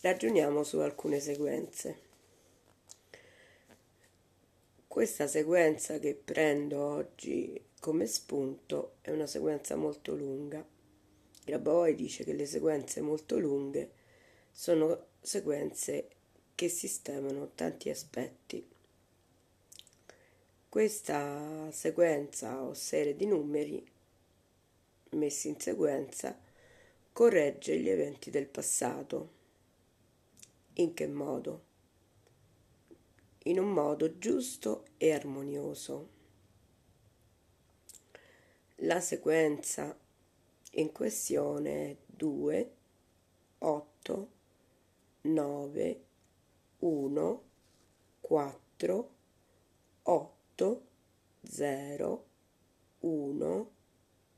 ragioniamo su alcune sequenze. Questa sequenza che prendo oggi come spunto è una sequenza molto lunga. Grabovoi dice che le sequenze molto lunghe sono sequenze che sistemano tanti aspetti. Questa sequenza o serie di numeri messi in sequenza corregge gli eventi del passato in che modo? In un modo giusto e armonioso. La sequenza in questione è 2, 8, 9, 1, 4, 8, 0, 1,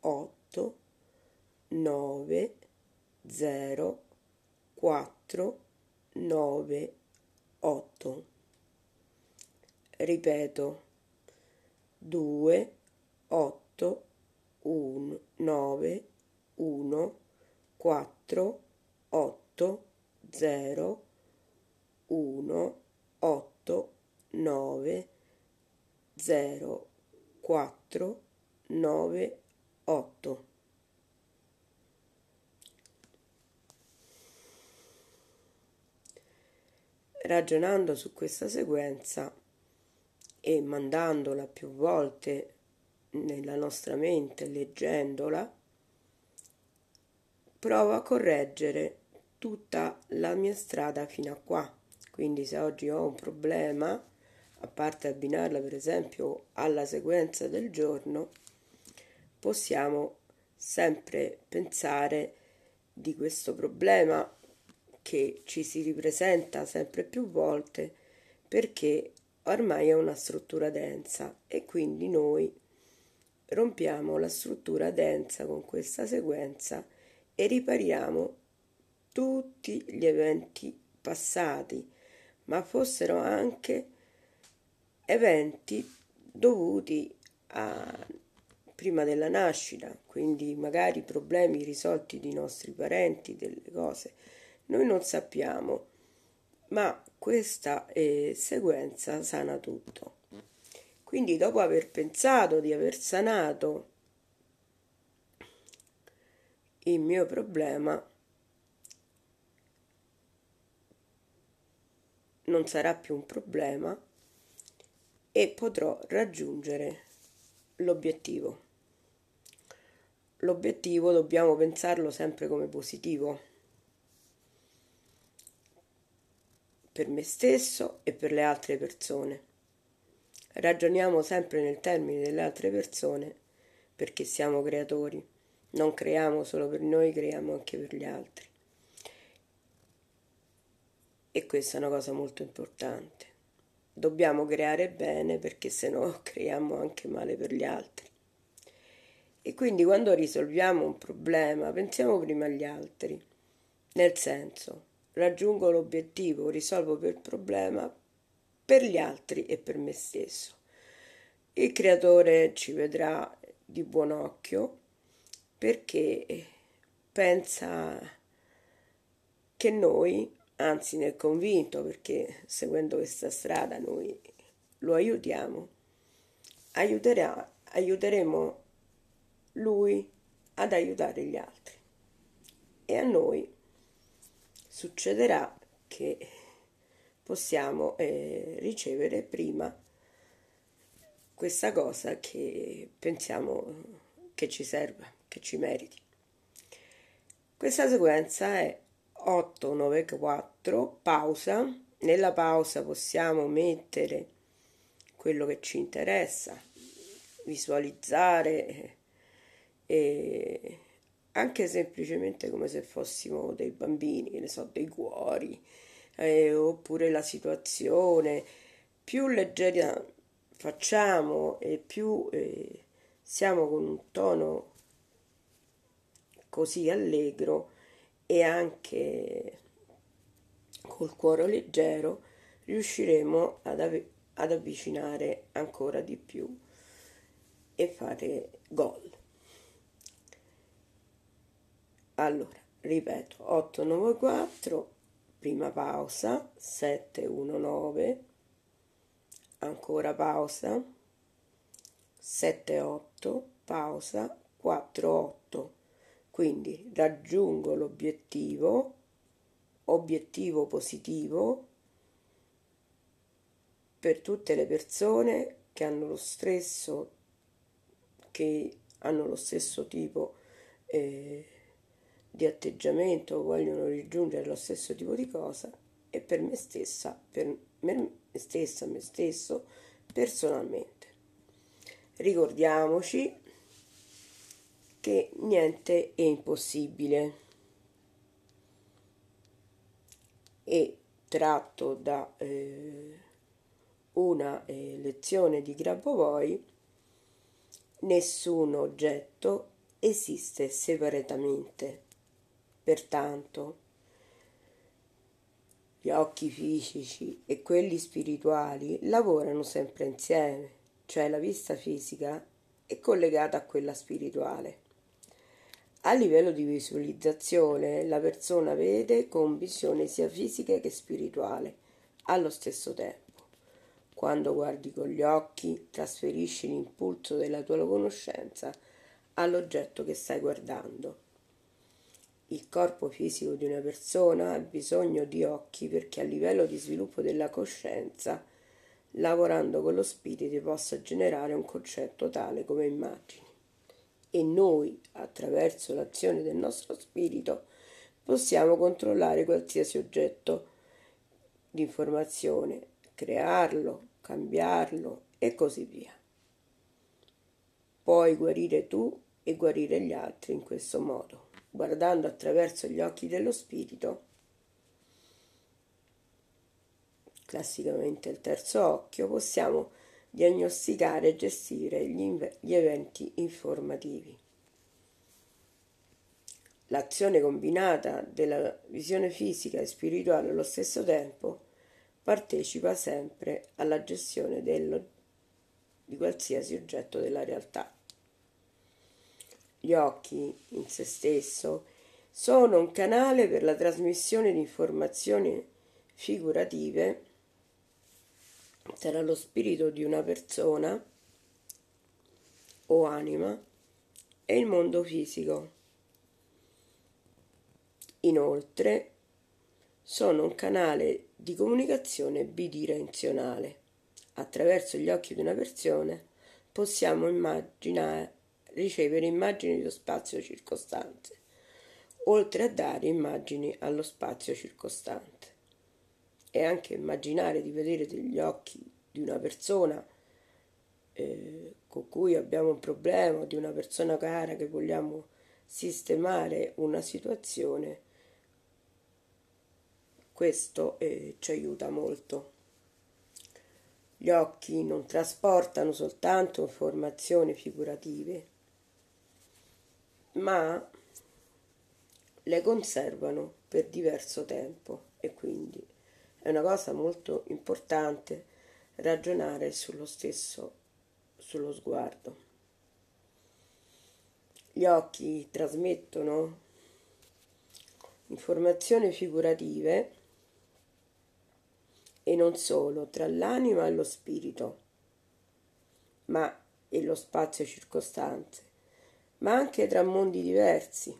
8, 9, 0, 4, 9, 8. Ripeto, 2, 8, 1, 9, 1, 4, 8, 0, 1, 8, 9, 0, 4, 9, 8. Ragionando su questa sequenza e mandandola più volte nella nostra mente, leggendola, provo a correggere tutta la mia strada fino a qua. Quindi se oggi ho un problema, a parte abbinarla per esempio alla sequenza del giorno, possiamo sempre pensare di questo problema che ci si ripresenta sempre più volte perché ormai è una struttura densa e quindi noi rompiamo la struttura densa con questa sequenza e ripariamo tutti gli eventi passati, ma fossero anche eventi dovuti a prima della nascita, quindi magari problemi risolti di nostri parenti, delle cose noi non sappiamo, ma questa eh, sequenza sana tutto. Quindi dopo aver pensato di aver sanato il mio problema, non sarà più un problema e potrò raggiungere l'obiettivo. L'obiettivo dobbiamo pensarlo sempre come positivo per me stesso e per le altre persone. Ragioniamo sempre nel termine delle altre persone perché siamo creatori. Non creiamo solo per noi, creiamo anche per gli altri. E questa è una cosa molto importante. Dobbiamo creare bene perché se no creiamo anche male per gli altri. E quindi quando risolviamo un problema pensiamo prima agli altri, nel senso raggiungo l'obiettivo, risolvo il problema per gli altri e per me stesso. Il creatore ci vedrà di buon occhio perché pensa che noi, anzi nel convinto, perché seguendo questa strada noi lo aiutiamo, aiuterà, aiuteremo lui ad aiutare gli altri e a noi succederà che possiamo eh, ricevere prima questa cosa che pensiamo che ci serva, che ci meriti. Questa sequenza è 894, pausa. Nella pausa possiamo mettere quello che ci interessa, visualizzare e anche semplicemente come se fossimo dei bambini, ne so, dei cuori, eh, oppure la situazione, più leggera facciamo e più eh, siamo con un tono così allegro e anche col cuore leggero riusciremo ad, ave- ad avvicinare ancora di più e fare gol. Allora, ripeto, 894, prima pausa 719 ancora pausa 78 pausa 48 quindi raggiungo l'obiettivo obiettivo positivo per tutte le persone che hanno lo stesso che hanno lo stesso tipo eh, di atteggiamento, vogliono raggiungere lo stesso tipo di cosa e per me stessa, per me stessa, me stesso, personalmente. Ricordiamoci che niente è impossibile e tratto da eh, una eh, lezione di Grabovoi, nessun oggetto esiste separatamente. Pertanto, gli occhi fisici e quelli spirituali lavorano sempre insieme, cioè la vista fisica è collegata a quella spirituale. A livello di visualizzazione, la persona vede con visione sia fisica che spirituale allo stesso tempo. Quando guardi con gli occhi, trasferisci l'impulso della tua conoscenza all'oggetto che stai guardando. Il corpo fisico di una persona ha bisogno di occhi perché a livello di sviluppo della coscienza, lavorando con lo spirito, possa generare un concetto tale come immagini. E noi, attraverso l'azione del nostro spirito, possiamo controllare qualsiasi oggetto di informazione, crearlo, cambiarlo e così via. Puoi guarire tu e guarire gli altri in questo modo, guardando attraverso gli occhi dello spirito, classicamente il terzo occhio, possiamo diagnosticare e gestire gli, gli eventi informativi. L'azione combinata della visione fisica e spirituale allo stesso tempo partecipa sempre alla gestione dello, di qualsiasi oggetto della realtà gli occhi in se stesso sono un canale per la trasmissione di informazioni figurative tra lo spirito di una persona o anima e il mondo fisico. Inoltre sono un canale di comunicazione bidirezionale. Attraverso gli occhi di una persona possiamo immaginare ricevere immagini dello spazio circostante, oltre a dare immagini allo spazio circostante. E anche immaginare di vedere degli occhi di una persona eh, con cui abbiamo un problema, di una persona cara che vogliamo sistemare una situazione, questo eh, ci aiuta molto. Gli occhi non trasportano soltanto informazioni figurative, ma le conservano per diverso tempo e quindi è una cosa molto importante ragionare sullo stesso, sullo sguardo. Gli occhi trasmettono informazioni figurative e non solo tra l'anima e lo spirito, ma e lo spazio circostante ma anche tra mondi diversi,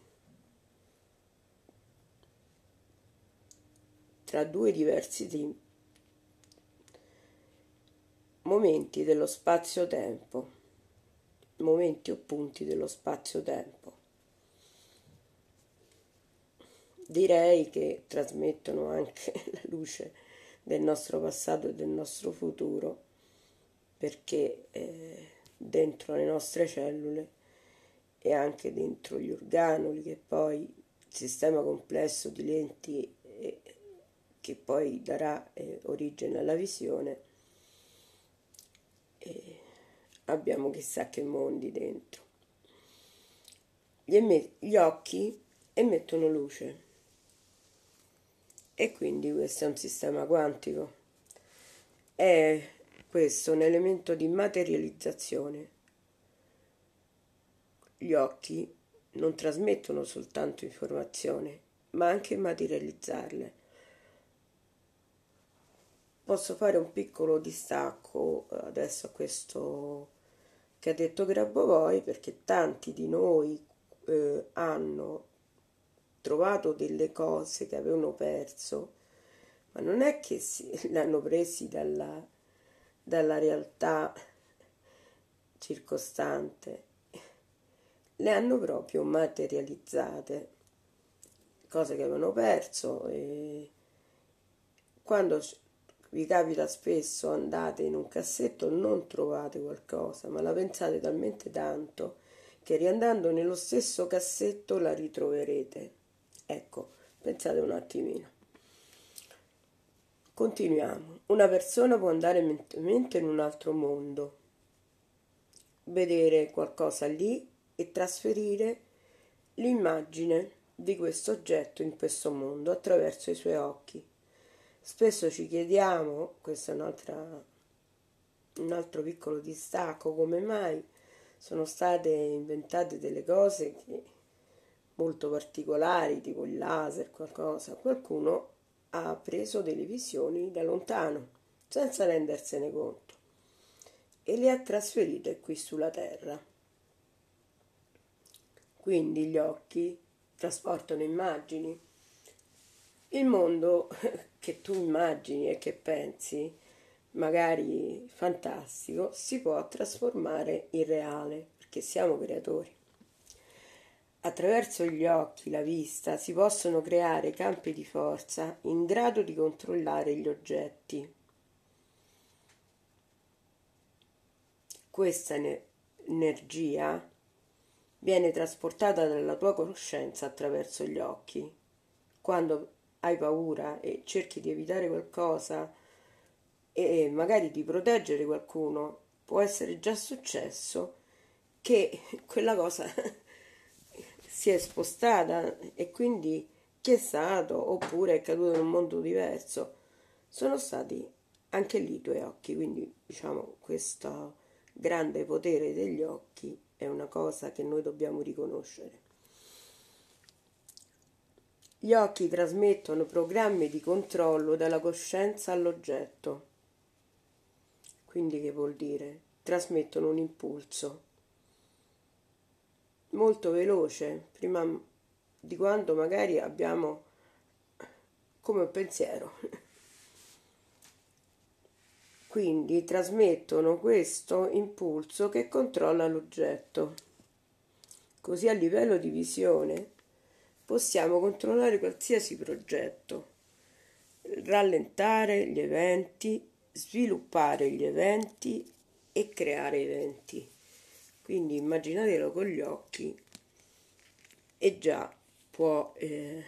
tra due diversi momenti dello spazio-tempo, momenti o punti dello spazio-tempo. Direi che trasmettono anche la luce del nostro passato e del nostro futuro, perché eh, dentro le nostre cellule e anche dentro gli organoli che poi il sistema complesso di lenti eh, che poi darà eh, origine alla visione e abbiamo chissà che mondi dentro. Gli, emme- gli occhi emettono luce. E quindi questo è un sistema quantico. È questo un elemento di materializzazione gli occhi non trasmettono soltanto informazioni, ma anche materializzarle. posso fare un piccolo distacco eh, adesso a questo che ha detto Grabovoi perché tanti di noi eh, hanno trovato delle cose che avevano perso, ma non è che si, hanno presi dalla, dalla realtà circostante, le hanno proprio materializzate, cose che avevano perso e quando vi capita spesso andate in un cassetto non trovate qualcosa, ma la pensate talmente tanto che riandando nello stesso cassetto la ritroverete. Ecco, pensate un attimino. Continuiamo. Una persona può andare mentalmente in un altro mondo, vedere qualcosa lì e trasferire l'immagine di questo oggetto in questo mondo attraverso i suoi occhi. Spesso ci chiediamo, questo è un altro piccolo distacco, come mai sono state inventate delle cose che, molto particolari, tipo il laser, qualcosa. Qualcuno ha preso delle visioni da lontano, senza rendersene conto, e le ha trasferite qui sulla Terra. Quindi gli occhi trasportano immagini. Il mondo che tu immagini e che pensi, magari fantastico, si può trasformare in reale, perché siamo creatori. Attraverso gli occhi, la vista, si possono creare campi di forza in grado di controllare gli oggetti. Questa energia viene trasportata dalla tua conoscenza attraverso gli occhi. Quando hai paura e cerchi di evitare qualcosa e magari di proteggere qualcuno, può essere già successo che quella cosa si è spostata e quindi chi è stato oppure è caduto in un mondo diverso sono stati anche lì i tuoi occhi quindi diciamo questo grande potere degli occhi è una cosa che noi dobbiamo riconoscere. Gli occhi trasmettono programmi di controllo dalla coscienza all'oggetto. Quindi che vuol dire? Trasmettono un impulso molto veloce, prima di quando magari abbiamo come un pensiero. Quindi trasmettono questo impulso che controlla l'oggetto. Così a livello di visione possiamo controllare qualsiasi progetto, rallentare gli eventi, sviluppare gli eventi e creare eventi. Quindi immaginatelo con gli occhi e già può eh,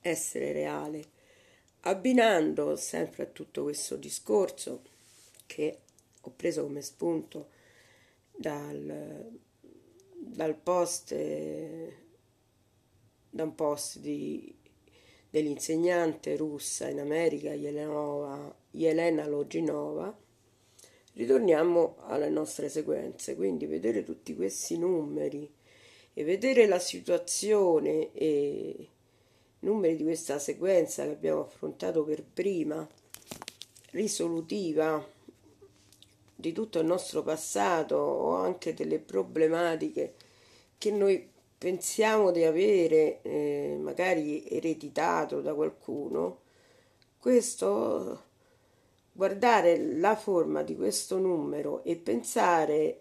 essere reale. Abbinando sempre a tutto questo discorso che ho preso come spunto dal, dal post da un post di, dell'insegnante russa in America Yelenova, Yelena Loginova. Ritorniamo alle nostre sequenze quindi vedere tutti questi numeri e vedere la situazione e numeri di questa sequenza che abbiamo affrontato per prima risolutiva di tutto il nostro passato o anche delle problematiche che noi pensiamo di avere eh, magari ereditato da qualcuno, questo guardare la forma di questo numero e pensare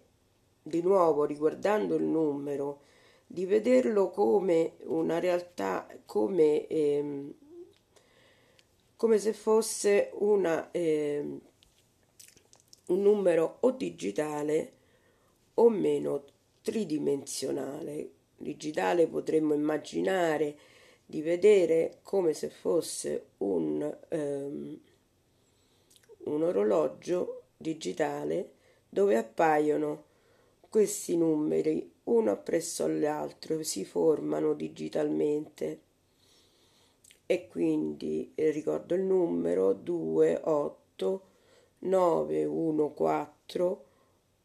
di nuovo riguardando il numero di vederlo come una realtà come, eh, come se fosse una eh, un numero o digitale o meno tridimensionale. Digitale potremmo immaginare di vedere come se fosse un, um, un orologio digitale dove appaiono questi numeri uno appresso all'altro si formano digitalmente e quindi ricordo il numero 2 8 914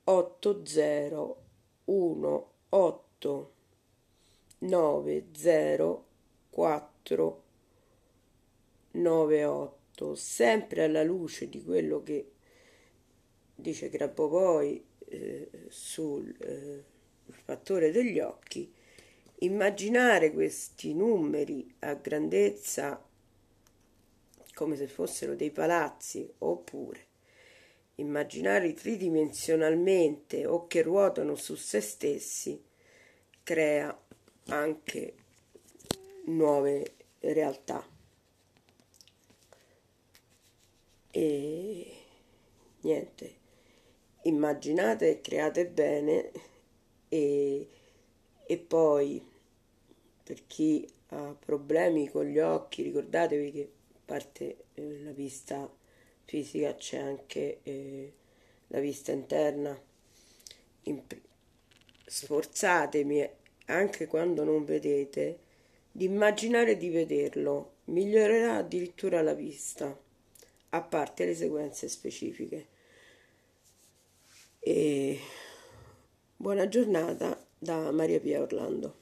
8018 904 98 fatto sempre alla luce di quello che dice Grabovoi eh, sul eh, fattore degli occhi, immaginare questi numeri a grandezza come se fossero dei palazzi oppure immaginarli tridimensionalmente o che ruotano su se stessi crea anche nuove realtà. E niente, immaginate e create bene e, e poi per chi ha problemi con gli occhi ricordatevi che parte eh, la vista fisica c'è anche eh, la vista interna. Imp- sforzatemi anche quando non vedete di immaginare di vederlo. Migliorerà addirittura la vista a parte le sequenze specifiche. E buona giornata da Maria Pia Orlando